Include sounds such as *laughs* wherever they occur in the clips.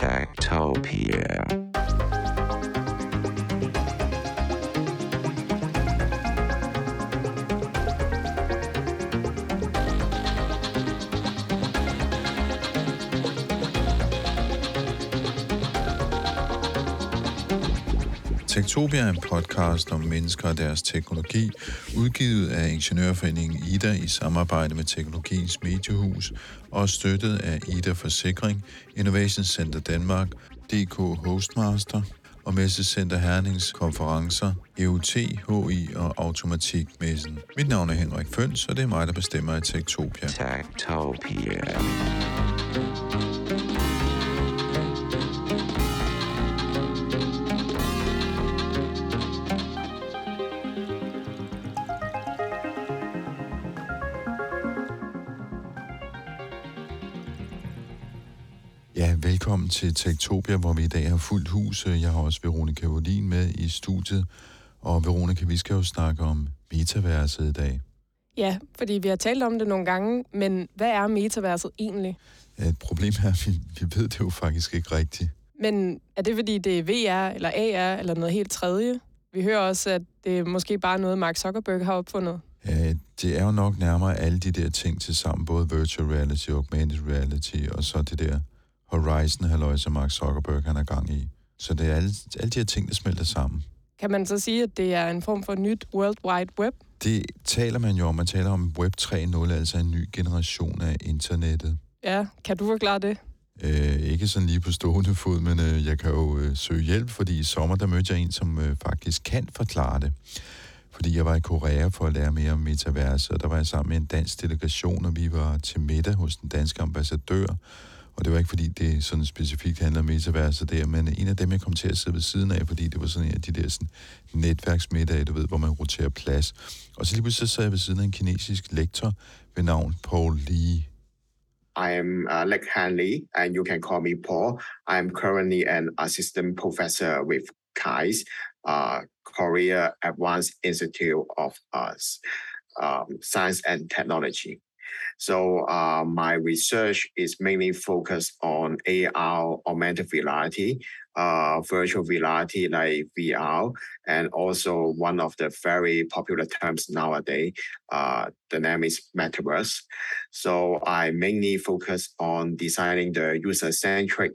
Techtopia. Techtopia. Er en podcast om mennesker og deres teknologi, udgivet af Ingeniørforeningen IDA i samarbejde med Teknologiens Mediehus og støttet af IDA Forsikring, Innovation Center Danmark, DK Hostmaster og Messecenter Hernings konferencer, EUT, HI og Automatikmessen. Mit navn er Henrik Føns, og det er mig, der bestemmer i Tektopia. Techtopia. Til Tektopia, hvor vi i dag har fuldt hus. Jeg har også Veronika Volin med i studiet. Og Veronika, vi skal jo snakke om metaverset i dag. Ja, fordi vi har talt om det nogle gange, men hvad er metaverset egentlig? Et problem er, at vi, vi ved det jo faktisk ikke rigtigt. Men er det fordi, det er VR eller AR eller noget helt tredje? Vi hører også, at det er måske bare noget, Mark Zuckerberg har opfundet. Ja, det er jo nok nærmere alle de der ting til sammen, både virtual reality, augmented reality, og så det der Horizon, halløj, som Mark Zuckerberg han er gang i. Så det er alle, alle de her ting, der smelter sammen. Kan man så sige, at det er en form for nyt World Wide Web? Det taler man jo om. Man taler om Web 3.0, altså en ny generation af internettet. Ja, kan du forklare det? Øh, ikke sådan lige på stående fod, men øh, jeg kan jo øh, søge hjælp, fordi i sommer der mødte jeg en, som øh, faktisk kan forklare det. Fordi jeg var i Korea for at lære mere om metaverset, og der var jeg sammen med en dansk delegation, og vi var til middag hos den danske ambassadør. Og det var ikke fordi, det sådan specifikt handler om metaverset der, men en af dem, jeg kom til at sidde ved siden af, fordi det var sådan en af de der sådan netværksmiddage, du ved, hvor man roterer plads. Og så lige pludselig så sad jeg ved siden af en kinesisk lektor ved navn Paul Lee. I am uh, Lek Han Lee, and you can call me Paul. I am currently an assistant professor with KAIS, uh, Korea Advanced Institute of uh, um, Science and Technology. So uh, my research is mainly focused on AR, augmented reality, uh, virtual reality like VR, and also one of the very popular terms nowadays, uh, the name is metaverse. So I mainly focus on designing the user-centric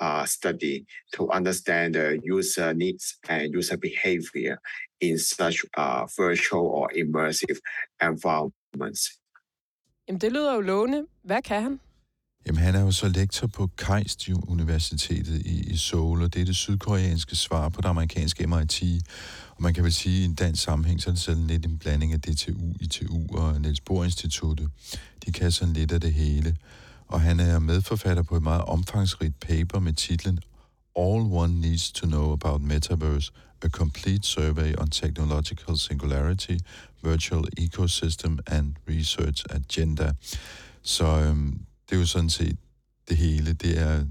uh, study to understand the user needs and user behavior in such uh, virtual or immersive environments. Jamen, det lyder jo lovende. Hvad kan han? Jamen, han er jo så lektor på KAIST Universitetet i, i Seoul, og det er det sydkoreanske svar på det amerikanske MIT. Og man kan vel sige, at i en dansk sammenhæng, så er det sådan lidt en blanding af DTU, ITU og Niels Bohr Instituttet. De kan sådan lidt af det hele. Og han er medforfatter på et meget omfangsrigt paper med titlen All One Needs to Know About Metaverse, A Complete Survey on Technological Singularity, Virtual Ecosystem and Research Agenda. Så øhm, det er jo sådan set det hele. Det er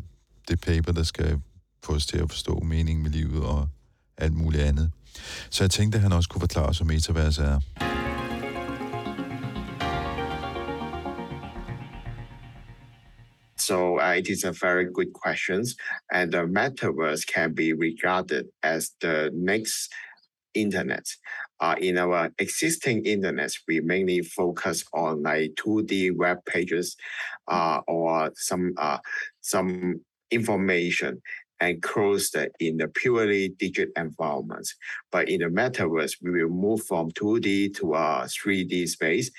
det paper, der skal få os til at forstå meningen med livet og alt muligt andet. Så jeg tænkte, at han også kunne forklare os, hvad metaverse er. So uh, it is a very good question, and the metaverse can be regarded as the next internet. Uh, in our existing internet, we mainly focus on like 2D web pages uh, or some uh, some information enclosed in the purely digital environments. But in the metaverse, we will move from 2D to a 3D space.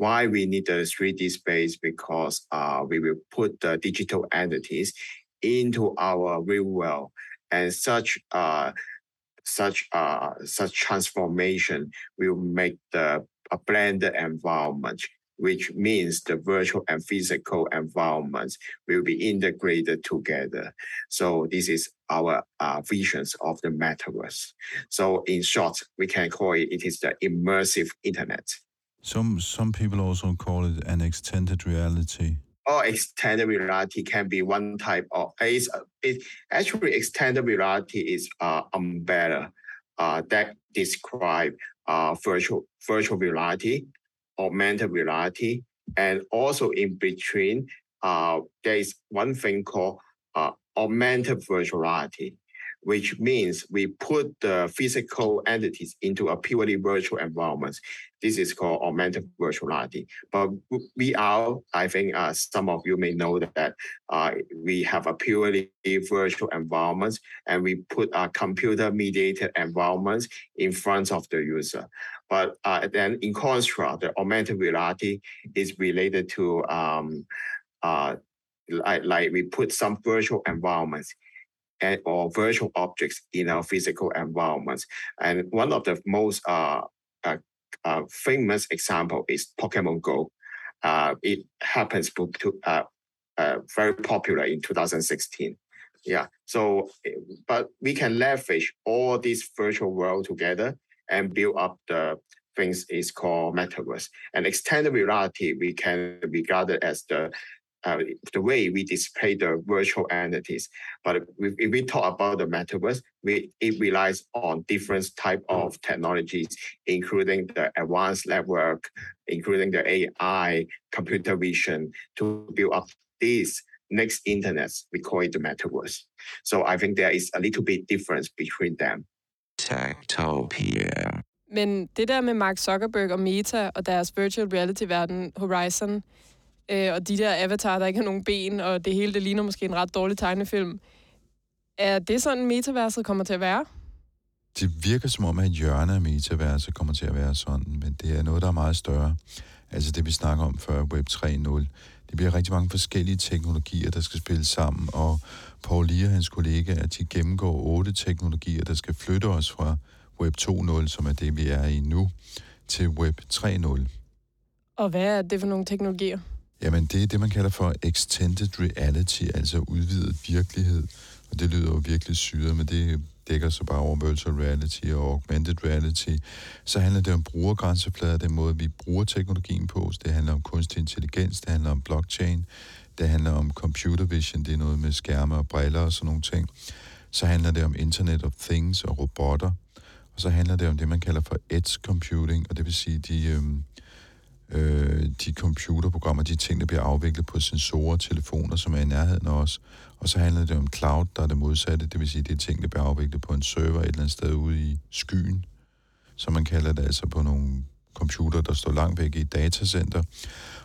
Why we need the 3D space? Because uh, we will put the digital entities into our real world, and such uh, such uh, such transformation will make the a blended environment, which means the virtual and physical environments will be integrated together. So this is our uh, visions of the metaverse. So in short, we can call it it is the immersive internet. Some, some people also call it an extended reality. or extended reality can be one type of it's it actually extended reality is uh umbrella uh that describe uh virtual virtual reality augmented reality and also in between uh there is one thing called uh augmented virtual reality which means we put the physical entities into a purely virtual environment. This is called augmented virtual reality. But VR, I think uh, some of you may know that uh, we have a purely virtual environment and we put a computer mediated environment in front of the user. But uh, then in contrast, the augmented reality is related to um, uh, like, like we put some virtual environments and, or virtual objects in our physical environments. And one of the most uh, uh, uh, famous example is Pokemon Go. Uh, it happens to, uh, uh, very popular in 2016. Yeah. So, but we can leverage all these virtual world together and build up the things is called metaverse. And extended reality we can regard it as the uh, the way we display the virtual entities. But if we talk about the metaverse, we, it relies on different type of technologies, including the advanced network, including the AI, computer vision, to build up these next internet. We call it the metaverse. So I think there is a little bit difference between them. Techtopia. Men det der med Mark Zuckerberg og Meta og deres virtual reality-verden Horizon, øh, og de der avatar, der ikke har nogen ben, og det hele, det ligner måske en ret dårlig tegnefilm. Er det sådan, metaverset kommer til at være? Det virker som om, at hjørnet af metaverset kommer til at være sådan, men det er noget, der er meget større. Altså det, vi snakker om før, Web 3.0. Det bliver rigtig mange forskellige teknologier, der skal spille sammen, og Paul Lee og hans kollegaer, de gennemgår otte teknologier, der skal flytte os fra Web 2.0, som er det, vi er i nu, til Web 3.0. Og hvad er det for nogle teknologier? Jamen, det er det, man kalder for extended reality, altså udvidet virkelighed. Og det lyder jo virkelig syret, men det dækker så bare over virtual reality og augmented reality. Så handler det om brugergrænseflader, den måde, vi bruger teknologien på. Det handler om kunstig intelligens, det handler om blockchain, det handler om computer vision, det er noget med skærme og briller og sådan nogle ting. Så handler det om Internet of Things og robotter. Og så handler det om det, man kalder for edge computing, og det vil sige de... Øh, øh, de computerprogrammer, de ting, der bliver afviklet på sensorer og telefoner, som er i nærheden af os. Og så handler det om cloud, der er det modsatte, det vil sige, det er ting, der bliver afviklet på en server et eller andet sted ude i skyen, som man kalder det altså på nogle computer, der står langt væk i et datacenter.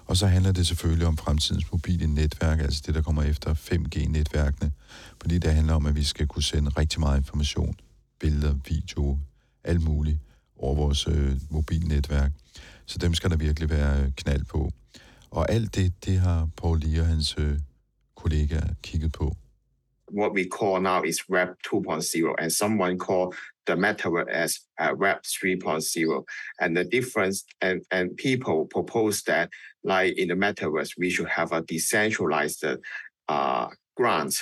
Og så handler det selvfølgelig om fremtidens mobile netværk, altså det, der kommer efter 5G-netværkene, fordi det handler om, at vi skal kunne sende rigtig meget information, billeder, video, alt muligt over vores øh, mobilnetværk. Så dem skal der virkelig være øh, knald på. Og alt det, det har Paul Lee og hans øh, kollegaer kigget på. What we call now is Web 2.0, and someone call the metaverse as uh, Web 3.0. And the difference, and, and people propose that, like in the metaverse, we should have a decentralized uh, grant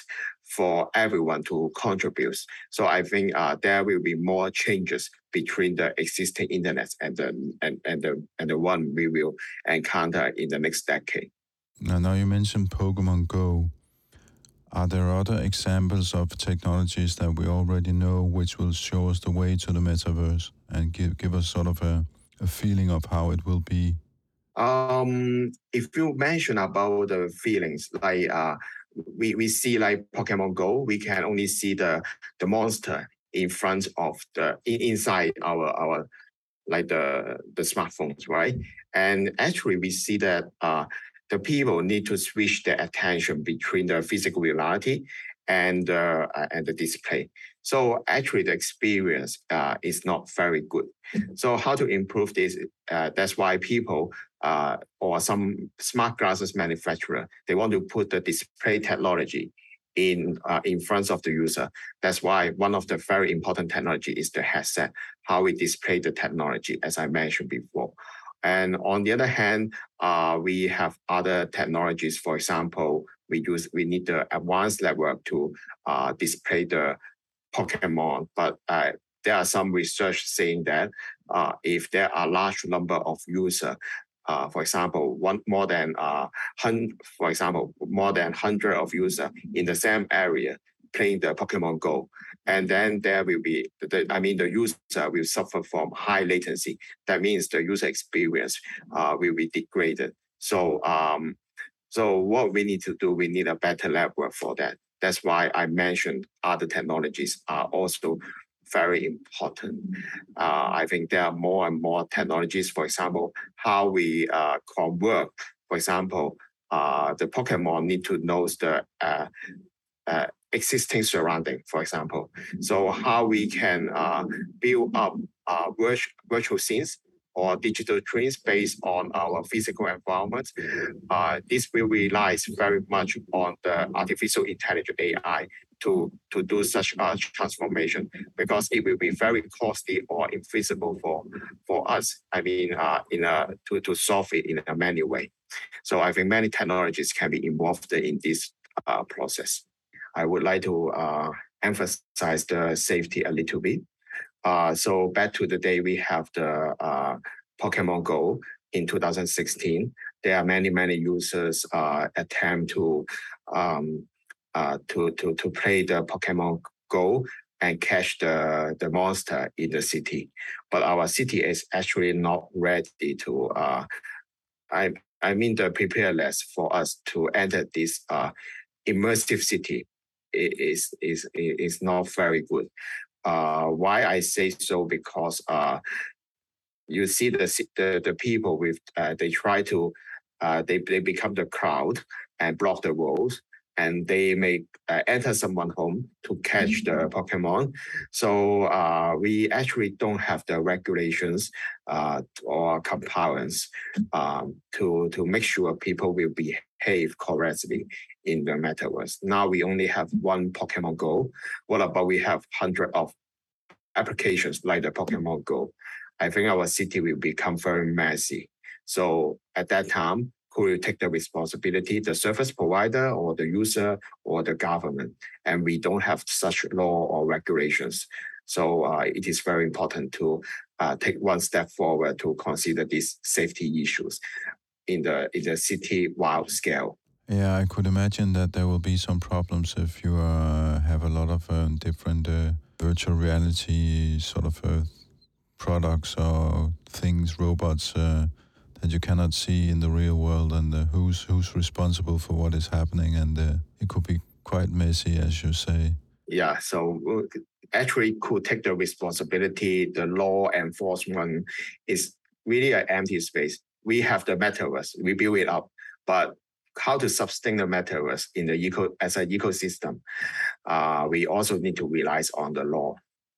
for everyone to contribute. So I think uh, there will be more changes between the existing internet and the and, and the and the one we will encounter in the next decade. Now, now you mentioned Pokemon Go. Are there other examples of technologies that we already know which will show us the way to the metaverse and give give us sort of a, a feeling of how it will be? Um, if you mention about the feelings, like uh, we, we see like Pokemon Go, we can only see the the monster in front of the inside our our like the the smartphones, right? And actually, we see that uh, the people need to switch their attention between the physical reality and uh, and the display. So actually, the experience uh, is not very good. So how to improve this? Uh, that's why people uh, or some smart glasses manufacturer they want to put the display technology in uh, in front of the user. That's why one of the very important technology is the headset, how we display the technology, as I mentioned before. And on the other hand, uh, we have other technologies. For example, we use we need the advanced network to uh, display the Pokemon, but uh, there are some research saying that uh, if there are large number of users, uh, for example, one more than uh, hundred, for example, more than hundred of users in the same area playing the Pokemon Go, and then there will be, the, I mean, the user will suffer from high latency. That means the user experience uh, will be degraded. So, um, so what we need to do, we need a better network for that. That's why I mentioned other technologies are also very important. Uh, I think there are more and more technologies. For example, how we uh, convert. For example, uh, the Pokemon need to know the uh, uh, existing surrounding. For example, so how we can uh, build up virtual, virtual scenes or digital twins based on our physical environment. Uh, this will rely very much on the artificial intelligence AI to, to do such a transformation because it will be very costly or infeasible for, for us, I mean, uh, in a, to, to solve it in a many way. So I think many technologies can be involved in this uh, process. I would like to uh, emphasize the safety a little bit. Uh, so back to the day we have the uh, Pokemon Go in 2016. There are many many users uh, attempt to um, uh, to to to play the Pokemon Go and catch the the monster in the city, but our city is actually not ready to. Uh, I I mean the preparedness for us to enter this immersive city is is is is not very good. Uh, why I say so because uh, you see the the, the people with uh, they try to uh, they they become the crowd and block the roads and they may uh, enter someone home to catch the mm-hmm. Pokemon. So uh, we actually don't have the regulations uh, or compliance um, to to make sure people will behave correctly in the metaverse. Now we only have one Pokemon Go. What about we have hundred of applications like the Pokemon Go? I think our city will become very messy. So at that time, who will take the responsibility, the service provider or the user or the government. And we don't have such law or regulations. So uh, it is very important to uh, take one step forward to consider these safety issues in the in the city-wide scale. Yeah, I could imagine that there will be some problems if you uh, have a lot of uh, different uh, virtual reality sort of uh, products or things, robots uh, that you cannot see in the real world, and uh, who's who's responsible for what is happening, and it could be quite messy, as you say. Yeah, so actually could take the responsibility. The law enforcement is really an empty space. We have the metaverse, we build it up, but how to sustain the metaverse in the eco as an ecosystem, uh, we also need to rely on the law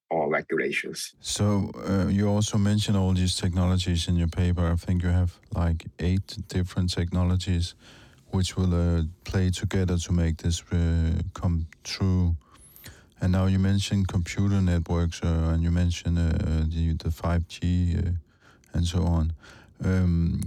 or regulations. So uh, you also mentioned all these technologies in your paper. I think you have like eight different technologies which will uh, play together to make this uh, come true. And now you mentioned computer networks uh, and you mentioned uh, the, the 5G uh, and so on. Um,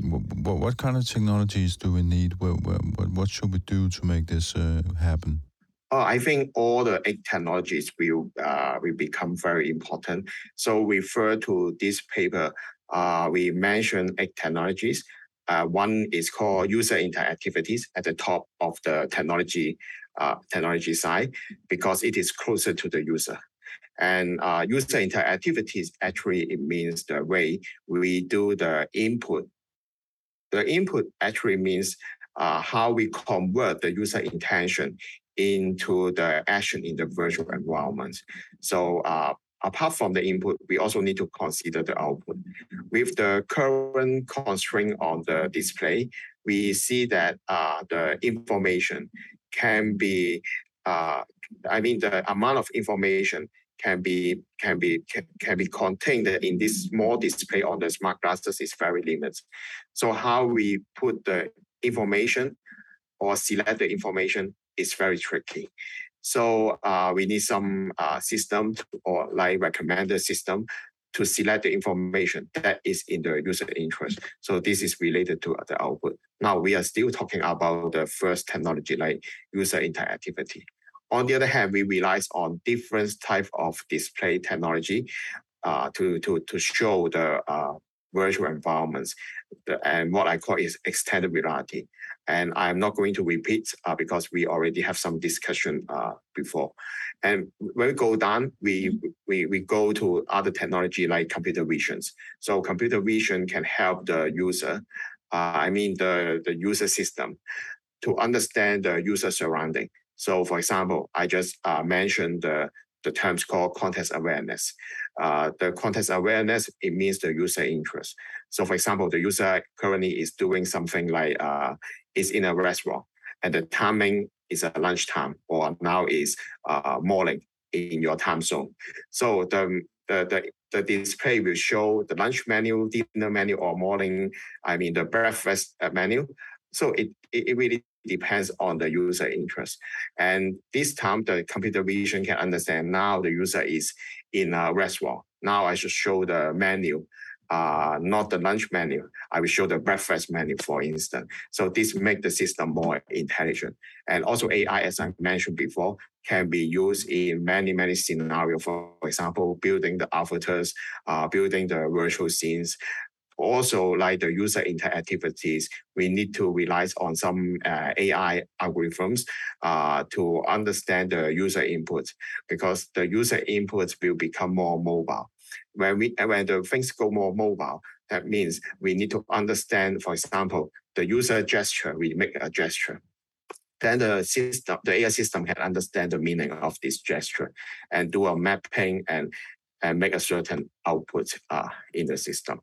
what, kind of technologies do we need? What, what, what should we do to make this happen? Uh, I think all the eight technologies will uh, will become very important. So refer to this paper. Uh, we mentioned eight technologies. Uh, one is called user interactivities at the top of the technology uh, technology side because it is closer to the user. And uh, user interactivities actually it means the way we do the input. The input actually means uh, how we convert the user intention into the action in the virtual environment. So uh, apart from the input, we also need to consider the output. With the current constraint on the display, we see that uh, the information can be, uh, I mean, the amount of information can be can be can, be contained in this small display on the smart glasses is very limited. So how we put the information or select the information is very tricky. So uh, we need some uh, system or like recommended system to select the information that is in the user interest. So this is related to the output. Now we are still talking about the first technology like user interactivity. On the other hand, we rely on different type of display technology uh, to, to, to show the uh, virtual environments. The, and what I call is extended reality and I'm not going to repeat uh, because we already have some discussion uh, before. And when we go down, we, we, we go to other technology like computer visions. So computer vision can help the user, uh, I mean the, the user system, to understand the user surrounding. So, for example, I just uh, mentioned the the terms called context awareness. Uh, the context awareness, it means the user interest. So for example, the user currently is doing something like uh, is in a restaurant and the timing is a lunchtime or now is uh, morning in your time zone. So the, the, the, the display will show the lunch menu, dinner menu, or morning, I mean the breakfast uh, menu. So it, it really depends on the user interest. And this time the computer vision can understand now the user is in a restaurant. Now I should show the menu uh, not the lunch menu. I will show the breakfast menu, for instance. So this make the system more intelligent. And also AI, as I mentioned before, can be used in many, many scenarios. For example, building the avatars, uh, building the virtual scenes. Also, like the user interactivities, we need to rely on some uh, AI algorithms uh, to understand the user input because the user inputs will become more mobile when we when the things go more mobile, that means we need to understand, for example, the user gesture. We make a gesture. Then the system, the AI system can understand the meaning of this gesture and do a mapping and and make a certain output uh, in the system.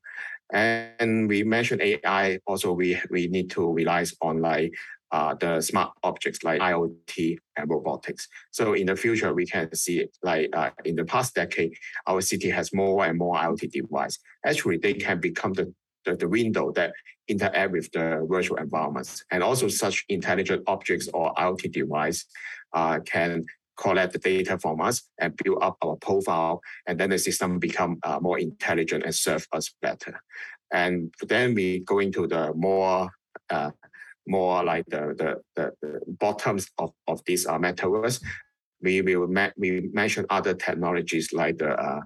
And we mentioned AI. Also, we we need to rely on like uh, the smart objects like IoT and robotics. So in the future, we can see like uh, in the past decade, our city has more and more IoT devices. Actually, they can become the, the, the window that interact with the virtual environments. And also such intelligent objects or IoT device uh, can collect the data from us and build up our profile. And then the system become uh, more intelligent and serve us better. And then we go into the more uh, more like the, the, the, bottoms of, of this uh, metaverse. We will ma- we mention other technologies like the uh,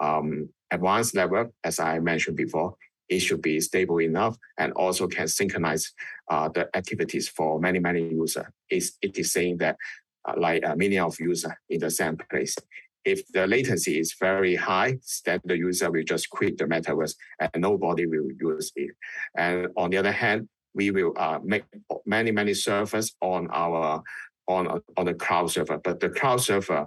um, advanced level, as I mentioned before. It should be stable enough and also can synchronize uh, the activities for many, many users. It is saying that like uh, many of users in the same place. If the latency is very high, then the user will just quit the metaverse and nobody will use it. And on the other hand, we will uh, make many, many servers on our on, on the cloud server, but the cloud server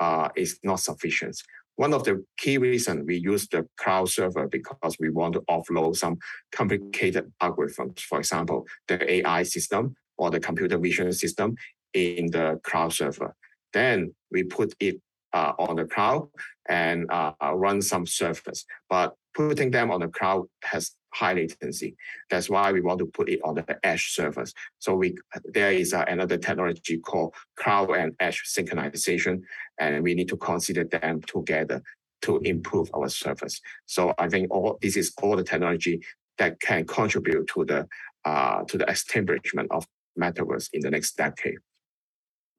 uh, is not sufficient. One of the key reasons we use the cloud server because we want to offload some complicated algorithms, for example, the AI system or the computer vision system in the cloud server. Then we put it uh, on the cloud and uh, run some servers. But putting them on the cloud has high latency. That's why we want to put it on the edge servers. So we there is uh, another technology called cloud and edge synchronization, and we need to consider them together to improve our service. So I think all this is all the technology that can contribute to the uh, to the establishment of metaverse in the next decade.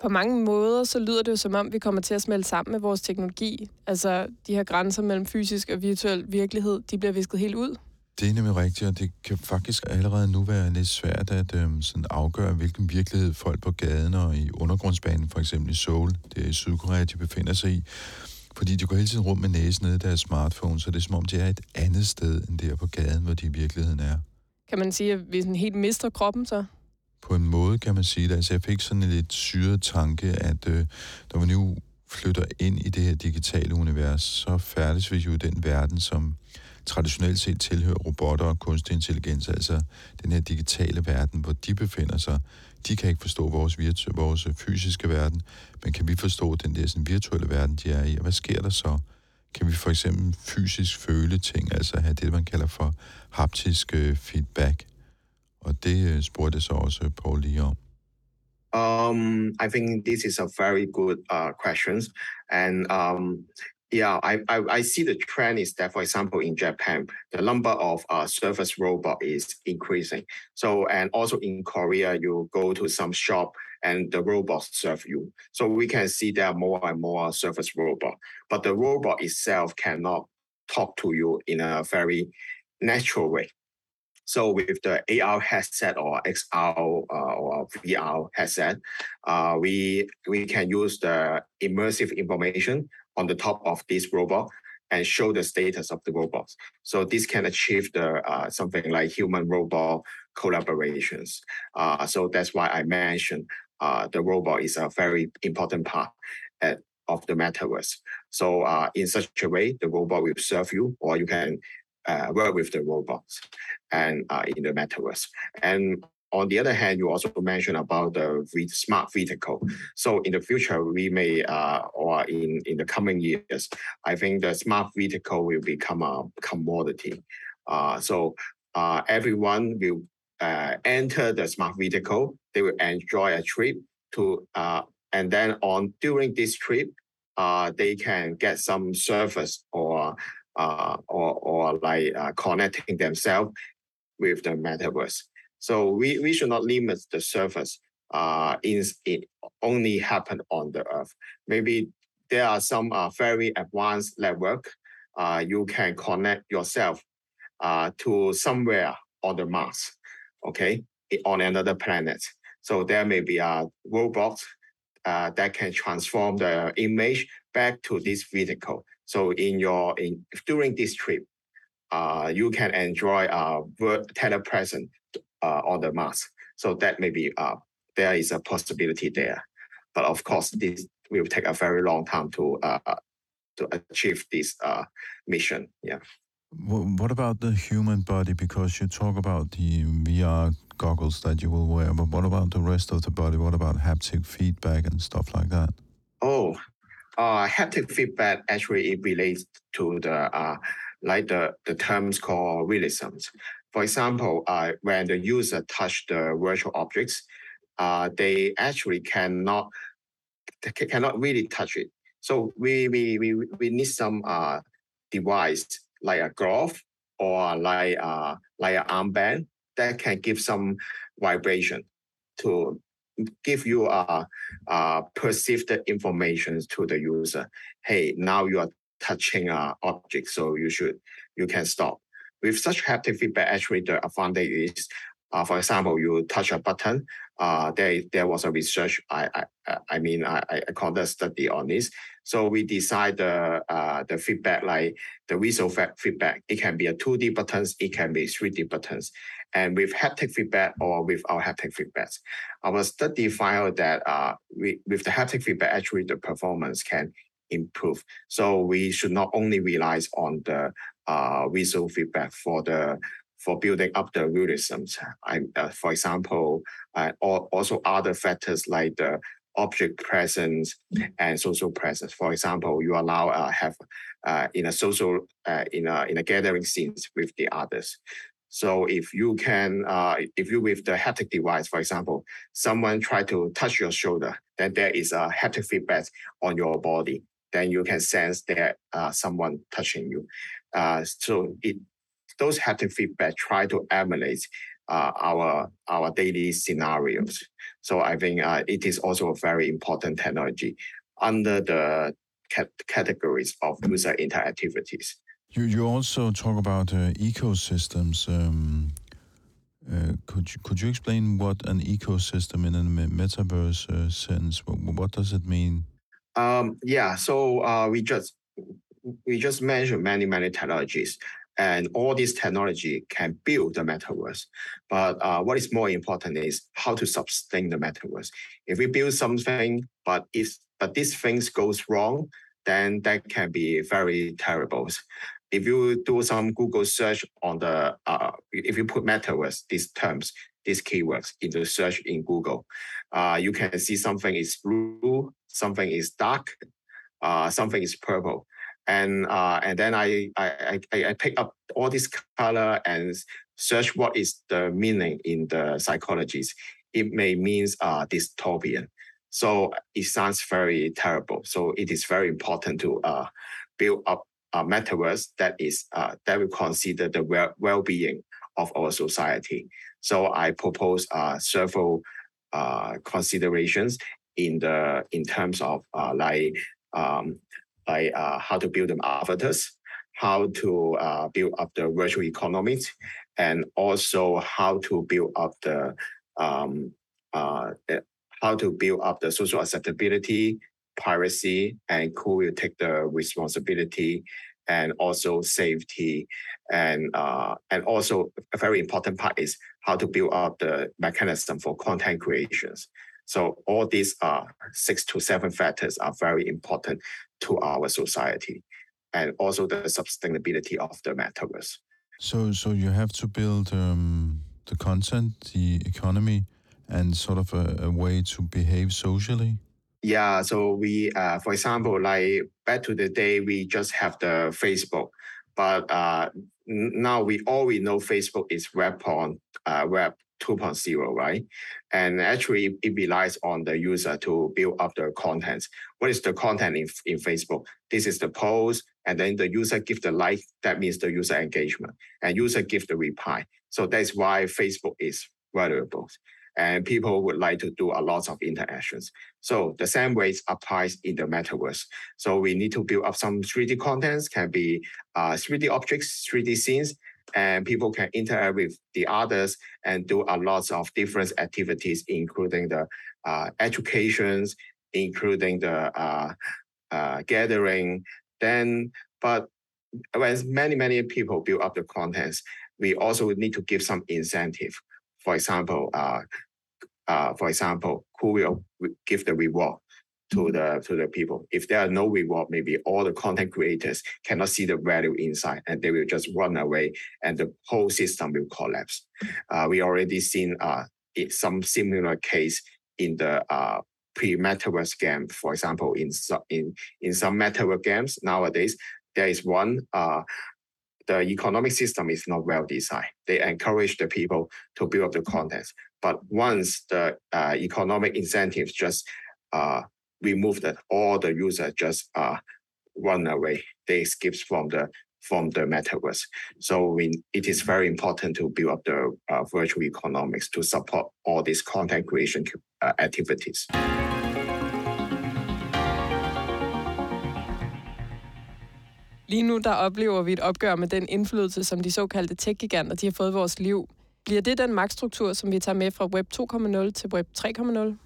På mange måder, så lyder det jo som om, vi kommer til at smelte sammen med vores teknologi. Altså, de her grænser mellem fysisk og virtuel virkelighed, de bliver visket helt ud. Det er nemlig rigtigt, og det kan faktisk allerede nu være lidt svært at øhm, sådan afgøre, hvilken virkelighed folk på gaden og i undergrundsbanen, for eksempel i Seoul, det er i Sydkorea, de befinder sig i. Fordi de går hele tiden rundt med næsen nede i deres smartphone, så det er som om, de er et andet sted end der på gaden, hvor de i virkeligheden er. Kan man sige, at vi sådan helt mister kroppen så? På en måde kan man sige det. Altså jeg fik sådan en lidt syret tanke, at øh, når vi nu flytter ind i det her digitale univers, så færdes vi jo i den verden, som traditionelt set tilhører robotter og kunstig intelligens, altså den her digitale verden, hvor de befinder sig. De kan ikke forstå vores, virtu- vores fysiske verden, men kan vi forstå den der sådan, virtuelle verden, de er i? Og hvad sker der så? Kan vi for eksempel fysisk føle ting, altså have det, man kalder for haptisk øh, feedback? Og det øh, spurgte så også Paul lige om. Um, I think this is a very good uh, question, and um, Yeah, I, I, I, see the trend is that, for example, in Japan, the number of uh, service robot is increasing. So, and also in Korea, you go to some shop and the robots serve you. So we can see there are more and more service robot, but the robot itself cannot talk to you in a very natural way. So with the AR headset or XR uh, or VR headset, uh, we we can use the immersive information on the top of this robot and show the status of the robots. So this can achieve the uh, something like human robot collaborations. Uh, so that's why I mentioned uh, the robot is a very important part at, of the metaverse. So uh, in such a way, the robot will serve you, or you can uh, work with the robots and uh, in the metaverse. And on the other hand, you also mentioned about the smart vehicle. So in the future, we may, uh, or in, in the coming years, I think the smart vehicle will become a commodity. Uh, so uh, everyone will uh, enter the smart vehicle. They will enjoy a trip to, uh, and then on during this trip, uh, they can get some service or or or like connecting themselves with the metaverse. So we, we should not limit the surface uh, in, it only happen on the earth. Maybe there are some uh, very advanced network. Uh, you can connect yourself uh, to somewhere on the Mars, okay, on another planet. So there may be a robot uh, that can transform the image back to this vehicle. So in your in during this trip, uh, you can enjoy uh, telepresence uh, on the mask. So that maybe uh, there is a possibility there, but of course this will take a very long time to uh, to achieve this uh, mission. Yeah. What about the human body? Because you talk about the VR goggles that you will wear, but what about the rest of the body? What about haptic feedback and stuff like that? Oh, uh, haptic feedback actually it relates to the uh, like the, the terms called realisms. For example, uh, when the user touch the virtual objects, uh, they actually cannot they cannot really touch it. So we we we, we need some uh, device like a glove or like uh, like an armband that can give some vibration to give you a, a perceived information to the user. Hey, now you are touching a object, so you should you can stop with such haptic feedback, actually the advantage is, for example, you touch a button. Uh, there, there was a research. I, I, I mean, I, I conducted a study on this. So we decide the uh, the feedback like the visual feedback. It can be a 2D buttons. It can be 3D buttons. And with haptic feedback or without haptic feedbacks, our study found that uh, we, with the haptic feedback, actually the performance can improve. So we should not only rely on the uh, visual feedback for the for building up the realisms. I, uh, for example, uh, also other factors like the object presence and social presence. For example, you allow uh, have uh, in a social uh, in a in a gathering scenes with the others. So if you can, uh, if you with the haptic device, for example, someone try to touch your shoulder, then there is a haptic feedback on your body. Then you can sense that uh, someone touching you. So it those haptic feedback try to emulate uh, our our daily scenarios. So I think uh, it is also a very important technology under the cat- categories of user interactivities. You you also talk about uh, ecosystems. Um, uh, could you could you explain what an ecosystem in a metaverse uh, sense? What, what does it mean? Um, yeah, so uh, we just we just mentioned many, many technologies, and all these technology can build the metaverse. But uh, what is more important is how to sustain the metaverse. If we build something, but if but these things goes wrong, then that can be very terrible. If you do some Google search on the, uh, if you put metaverse, these terms, these keywords in the search in Google, uh, you can see something is blue, something is dark, uh, something is purple and uh, and then I, I I I pick up all this color and search what is the meaning in the psychologies. It may means uh, dystopian. So it sounds very terrible. So it is very important to uh, build up a metaverse that is uh, that will consider the well well-being of our society. So I propose uh, several uh, considerations in the in terms of uh, like um, like uh, how to build them avatars, how to uh, build up the virtual economies, and also how to build up the um, uh, how to build up the social acceptability, piracy, and who will take the responsibility, and also safety, and uh, and also a very important part is how to build up the mechanism for content creations. So all these uh, six to seven factors are very important to our society and also the sustainability of the metaverse. So, so you have to build um, the content, the economy, and sort of a, a way to behave socially. Yeah, so we, uh, for example, like back to the day, we just have the Facebook, but uh, now we all we know Facebook is web on uh, web 2.0, right? And actually, it relies on the user to build up the contents. What is the content in, in Facebook? This is the post, and then the user give the like. That means the user engagement, and user give the reply. So that's why Facebook is valuable and people would like to do a lot of interactions. So the same ways applies in the metaverse. So we need to build up some 3D contents, can be uh, 3D objects, 3D scenes, and people can interact with the others and do a lot of different activities, including the uh, educations, including the uh, uh, gathering. Then, but when many, many people build up the contents, we also need to give some incentive. For example, uh, uh, for example, who will give the reward to the to the people. If there are no reward, maybe all the content creators cannot see the value inside, and they will just run away, and the whole system will collapse. Uh, we already seen uh, some similar case in the uh, pre-metaverse game. For example, in in in some metaverse games nowadays, there is one. Uh, the economic system is not well designed. They encourage the people to build up the contents. But once the uh, economic incentives just uh, remove that, all the users just uh, run away. They skip from the from the metaverse. So we, it is very important to build up the uh, virtual economics to support all these content creation uh, activities. Lige nu der oplever vi et opgør med den indflydelse, som de såkaldte tech-giganter de har fået i vores liv. Bliver det den magtstruktur, som vi tager med fra Web 2.0 til Web 3.0?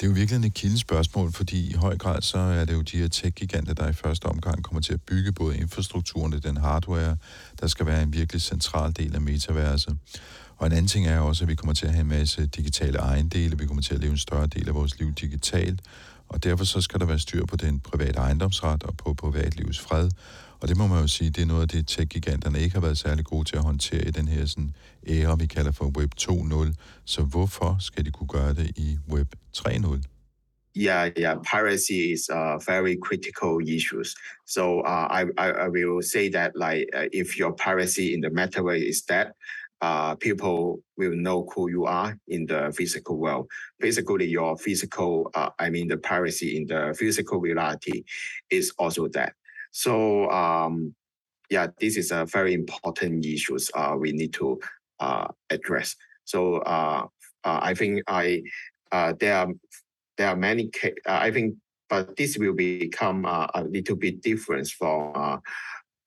Det er jo virkelig et kilde spørgsmål, fordi i høj grad så er det jo de her tech-giganter, der i første omgang kommer til at bygge både infrastrukturen og den hardware, der skal være en virkelig central del af metaverset. Og en anden ting er også, at vi kommer til at have en masse digitale ejendele, vi kommer til at leve en større del af vores liv digitalt, og derfor så skal der være styr på den private ejendomsret og på privatlivets fred, og det må man jo sige, det er noget af det, tech-giganterne ikke har været særlig gode til at håndtere i den her sådan, vi kalder for Web 2.0. Så hvorfor skal de kunne gøre det i Web 3.0? Yeah, yeah, piracy is a very critical issues. So uh, I, I, I will say that like uh, if your piracy in the metaverse is that, uh, people will know who you are in the physical world. Basically, your physical, uh, I mean, the piracy in the physical reality is also that. So um, yeah, this is a very important issues uh, we need to uh, address. So uh, uh I think I uh, there are there are many. Uh, I think, but this will become a little bit different from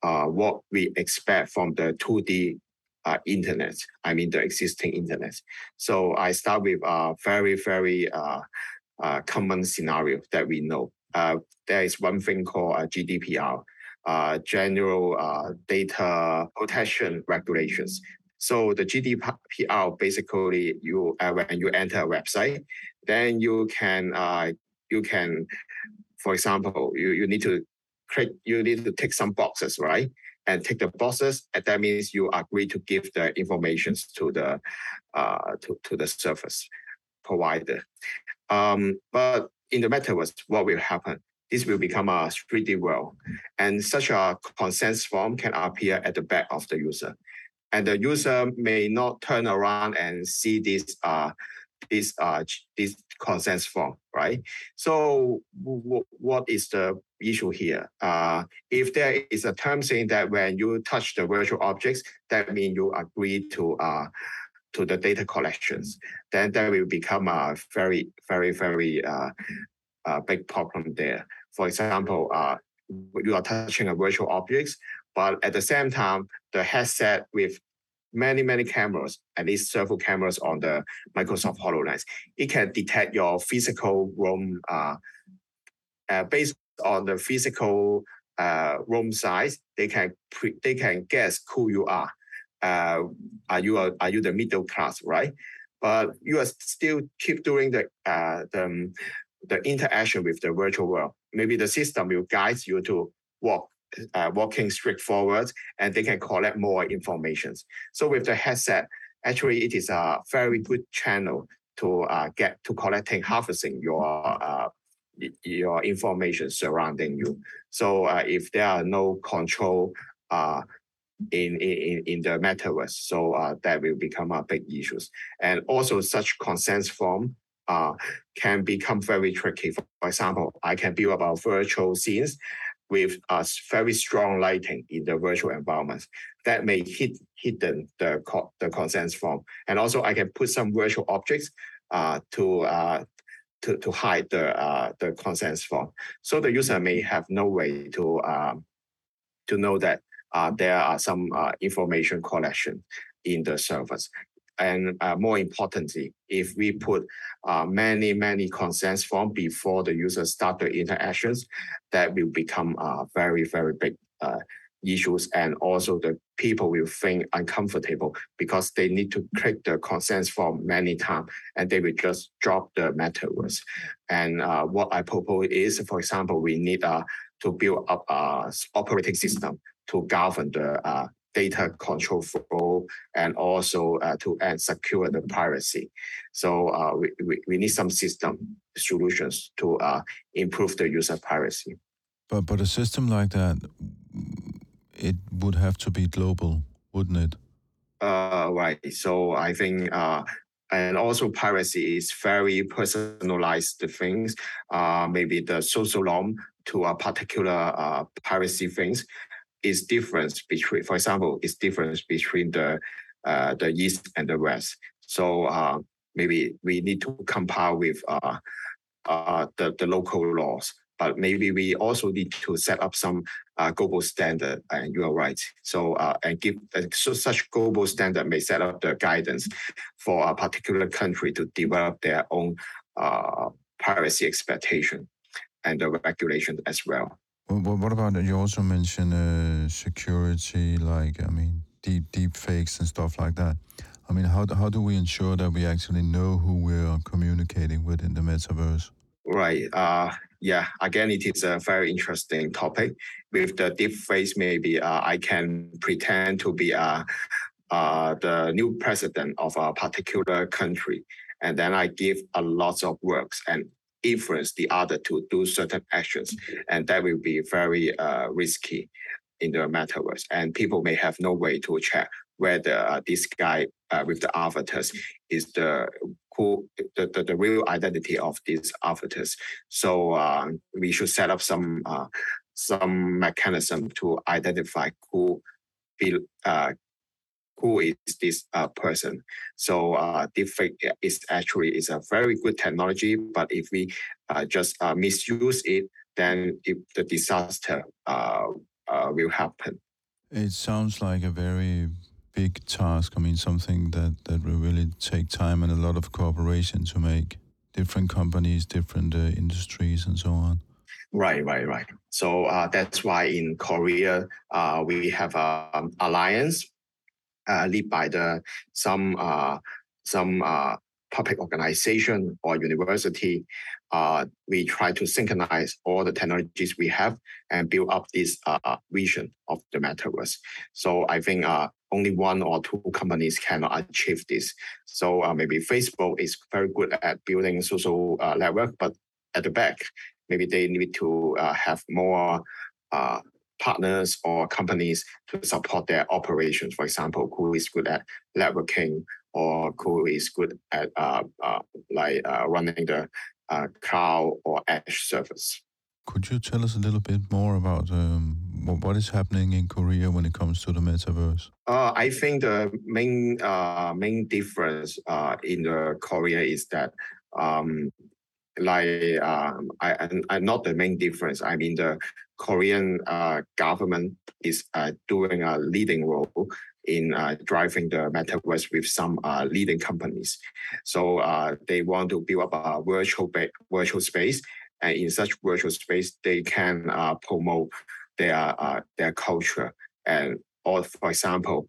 what we expect from the 2D uh, internet. I mean the existing internet. So I start with a very very uh, uh, common scenario that we know uh, there is one thing called uh, GDPR, uh, General uh, Data Protection Regulations. So the GDPR basically, you uh, when you enter a website, then you can uh, you can, for example, you, you need to click, you need to tick some boxes, right? And tick the boxes, and that means you agree to give the information to the uh, to, to the service provider. Um, but in the metaverse, what will happen? This will become a 3D world, and such a consent form can appear at the back of the user, and the user may not turn around and see this uh, this uh, this consent form, right? So what is the issue here? Uh, if there is a term saying that when you touch the virtual objects, that means you agree to uh, to the data collections, then that will become a very, very, very uh, uh, big problem there. For example, uh, you are touching a virtual objects, but at the same time, the headset with many, many cameras, at least several cameras on the Microsoft HoloLens, it can detect your physical room uh, uh, based on the physical uh, room size. They can pre- they can guess who you are uh, are you a, are you the middle class, right? but you are still keep doing the uh, the, um, the interaction with the virtual world. Maybe the system will guide you to walk uh, walking straight and they can collect more information. So with the headset, actually it is a very good channel to uh, get to collecting harvesting your uh, your information surrounding you. So uh, if there are no control uh, in, in, in the metaverse, so uh, that will become a big issue. And also such consent form can become very tricky. For example, I can build about virtual scenes with a very strong lighting in the virtual environment that may hit hidden the the consent form. And also I can put some virtual objects uh, to uh, to, to hide the uh, the consent form. So the user may have no way to um, to know that uh, there are some uh, information collection in the servers. And uh, more importantly, if we put uh, many, many consent form before the user start the interactions, that will become a very, very big uh, issues and also the people will think uncomfortable because they need to click the consent form many times and they will just drop the metaverse. And uh, what I propose is, for example, we need uh, to build up a operating system to govern the uh, data control flow and also uh, to and secure the privacy. So uh, we, we, we need some system solutions to uh, improve the user privacy. But but a system like that it would have to be global, wouldn't it? Uh, right. So I think, uh, and also privacy is very personalized things. Uh, maybe the social norm to a particular uh, privacy things is difference between, for example, is difference between the uh, the east and the west. So uh, maybe we need to compile with uh, uh, the the local laws but maybe we also need to set up some uh, global standard. And you are right. So uh, and give uh, so such global standard may set up the guidance for a particular country to develop their own uh, privacy expectation and the regulation as well. What about you also mentioned uh, security, like I mean deep deep fakes and stuff like that. I mean, how how do we ensure that we actually know who we're communicating with in the metaverse? Right. Uh, yeah, again, it is a very interesting topic. With the deep fakes, maybe uh, I can pretend to be uh, uh, the new president of a particular country. And then I give a lot of works and influence the other to do certain actions. And that will be very uh, risky in the metaverse. And people may have no way to check whether uh, this guy uh, with the avatars is the who the, the, the real identity of these avatars. So uh, we should set up some uh, some mechanism to identify who be, uh, who is this uh, person. So uh, deepfake is actually is a very good technology, but if we uh, just uh, misuse it, then it, the disaster uh, uh, will happen. It sounds like a very big task. I mean, something that, that will really take time and a lot of cooperation to make different companies, different uh, industries, and so on. Right, right, right. So uh, that's why in Korea uh, we have an um, alliance uh, led by the some uh, some uh, public organization or university uh, we try to synchronize all the technologies we have and build up this uh, vision of the metaverse. So I think uh, only one or two companies can achieve this. So uh, maybe Facebook is very good at building social uh, network, but at the back, maybe they need to uh, have more partners or companies to support their operations. For example, who is good at networking or who is good at uh, uh, like running the uh, cloud or edge service. Could you tell us a little bit more about um, what is happening in Korea when it comes to the metaverse? Uh, I think the main uh, main difference uh, in the Korea is that um, like um, I, I, not the main difference. I mean the Korean uh, government is uh, doing a leading role in uh, driving the metaverse with some uh, leading companies. So uh, they want to build up a virtual virtual space, and in such virtual space, they can uh, promote their their culture and or for example,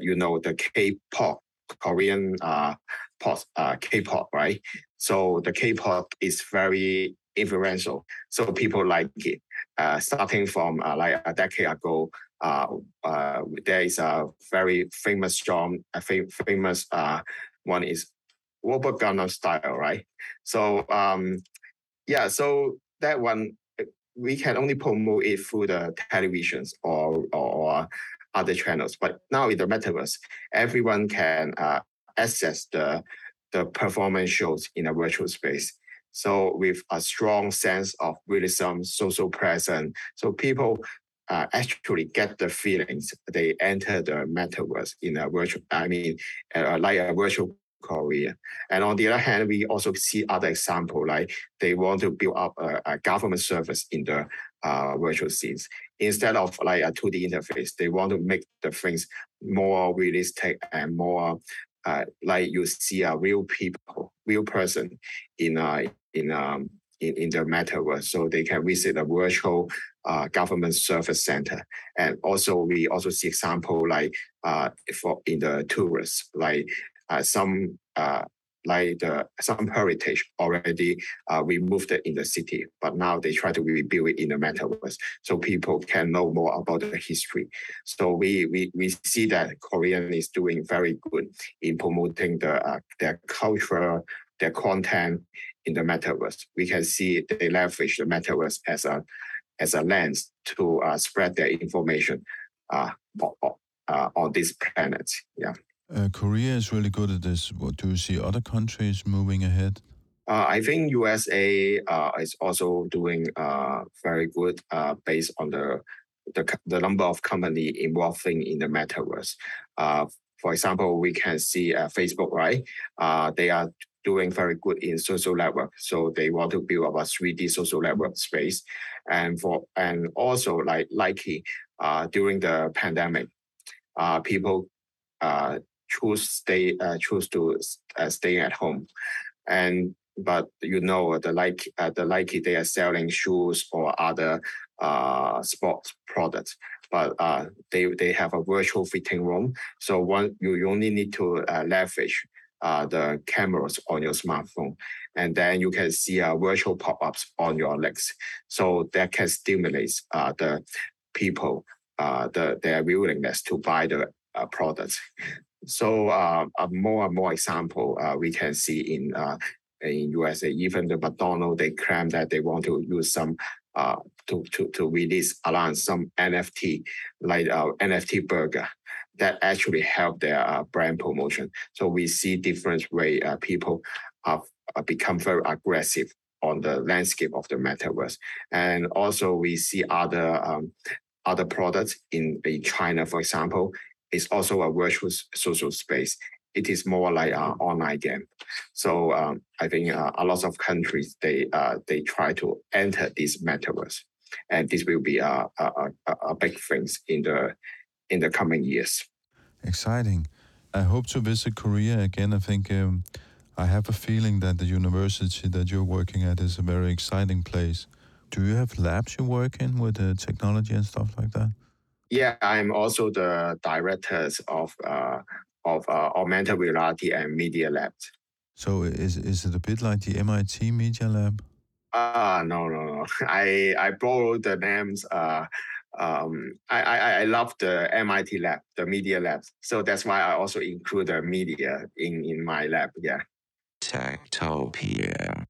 you know the K-pop Korean uh, pop, uh, K-pop, right? So the K-pop is very influential. So people like it. Uh, starting from uh, like a decade ago, uh, uh, there is a very famous song, a fam- famous uh, one is Robot Gangnam Style, right? So um, yeah, so that one we can only promote it through the televisions or or other channels. But now in the metaverse, everyone can uh, access the the performance shows in a virtual space. So with a strong sense of realism, social presence, so people uh, actually get the feelings. They enter the metaverse in a virtual, I mean, uh, like a virtual Korea. And on the other hand, we also see other example like they want to build up a, a government service in the uh, virtual scenes instead of like a 2D interface. They want to make the things more realistic and more uh, like you see a real people, real person in a in um in, in the metaverse, so they can visit a virtual uh, government service center. And also, we also see example like uh, for in the tourists, like uh, some uh, like the some heritage already uh, removed it in the city, but now they try to rebuild it in the metaverse so people can know more about the history. So we we, we see that Korean is doing very good in promoting the uh, their culture, their content in the metaverse. We can see they leverage the metaverse as a as a lens to uh, spread their information uh, uh, on this planet. Yeah. Uh, Korea is really good at this. What do you see other countries moving ahead? Uh, I think USA uh, is also doing uh, very good uh, based on the, the the number of company involving in the metaverse. Uh, for example, we can see Facebook, right? they are doing very good in social network, so they want to build up a 3D social network space, and for and also like Nike, during the pandemic, people choose stay uh, choose to uh, stay at home, and but you know the like uh, the Nike they are selling shoes or other uh, sports products, but uh, they they have a virtual fitting room. So one you only need to uh, leverage uh, the cameras on your smartphone, and then you can see uh, virtual pop-ups on your legs. So that can stimulate uh, the people uh, the their willingness to buy the products. So uh, more and more example uh, we can see in uh, in USA. Even the McDonald they claim that they want to use some uh, to to to release around some NFT like uh, NFT burger that actually help their uh, brand promotion. So we see different way uh, people have uh, become very aggressive on the landscape of the metaverse, and also we see other um, other products in, in China, for example, is also a virtual social space. It is more like an online game. So um, I think uh, a lot of countries they uh, they try to enter this metaverse, and this will be a, a, a, a big things in the in the coming years. Exciting. I hope to visit Korea again. I think um, I have a feeling that the university that you're working at is a very exciting place. Do you have labs you work in with uh, technology and stuff like that? Yeah, I'm also the director of uh, of uh, augmented reality and media lab. So is is it a bit like the MIT Media Lab? Ah, uh, no, no, no. *laughs* I I borrowed the names. Uh, um, I, I I love the MIT lab, the media lab. So that's why I also include the media in in my lab. Yeah. Techtopia.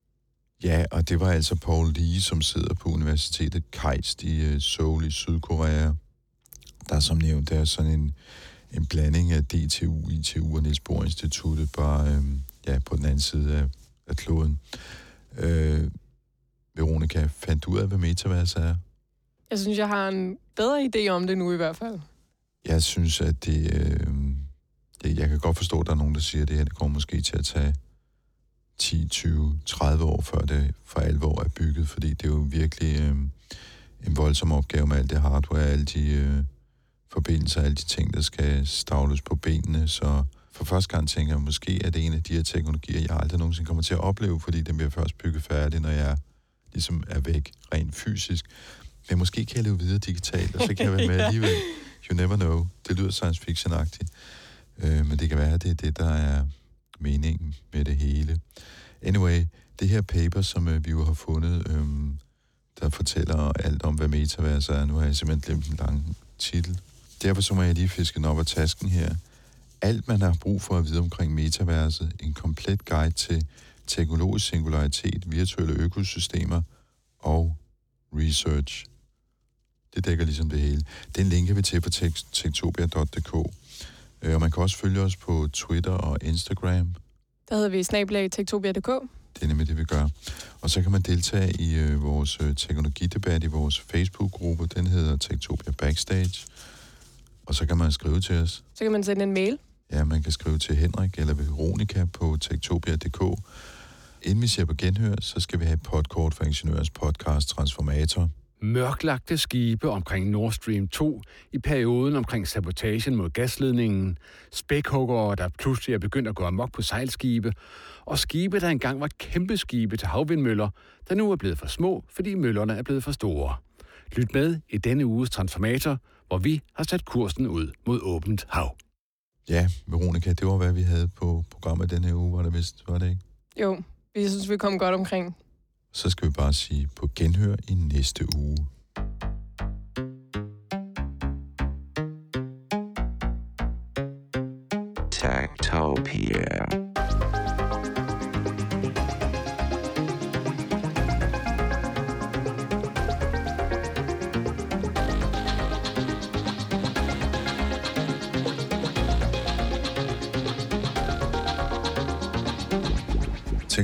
Ja, og det var altså Paul Lee, som sidder på Universitetet KAIST i Seoul i Sydkorea. Der som nævnt er sådan en, en blanding af DTU, ITU og Niels Bohr Instituttet, bare øh, ja, på den anden side af, af kloden. Øh, Veronica, fandt du ud af, hvad metaverse er? Jeg synes, jeg har en bedre idé om det nu i hvert fald. Jeg synes, at det, øh, det jeg kan godt forstå, at der er nogen, der siger, at det her det kommer måske til at tage 10, 20, 30 år, før det for alvor er bygget, fordi det er jo virkelig øh, en voldsom opgave med alt det hardware, alle de øh, forbindelser alle de ting, der skal stavles på benene. Så for første gang tænker jeg, måske er det en af de her teknologier, jeg aldrig nogensinde kommer til at opleve, fordi den bliver først bygget færdig, når jeg ligesom er væk rent fysisk. Men måske kan jeg leve videre digitalt, og så kan jeg være med alligevel. You never know. Det lyder science fiction-agtigt. Øh, men det kan være, at det er det, der er meningen med det hele. Anyway, det her paper, som øh, vi jo har fundet, øh, der fortæller alt om, hvad metaverse er. Nu har jeg simpelthen glemt den lang titel. Derfor så må jeg lige fiske den op af tasken her. Alt, man har brug for at vide omkring metaverset, en komplet guide til teknologisk singularitet, virtuelle økosystemer og research. Det dækker ligesom det hele. Den linker vi til på tektopia.dk. Øh, og man kan også følge os på Twitter og Instagram. Der hedder vi snablag tektopia.dk. Det er nemlig det, vi gør. Og så kan man deltage i øh, vores øh, teknologidebat i vores Facebook-gruppe. Den hedder Tektopia Backstage. Og så kan man skrive til os. Så kan man sende en mail. Ja, man kan skrive til Henrik eller Veronika på tektopia.dk. Inden vi ser på genhør, så skal vi have et podkort for Ingeniørens podcast Transformator. Mørklagte skibe omkring Nord Stream 2 i perioden omkring sabotagen mod gasledningen, spækhuggere, der pludselig er begyndt at gå amok på sejlskibe, og skibe, der engang var kæmpe skibe til havvindmøller, der nu er blevet for små, fordi møllerne er blevet for store. Lyt med i denne uges Transformator, hvor vi har sat kursen ud mod åbent hav. Ja, Veronika, det var, hvad vi havde på programmet denne uge, var det vist, var det ikke? Jo, vi synes, vi kom godt omkring. Så skal vi bare sige på genhør i næste uge.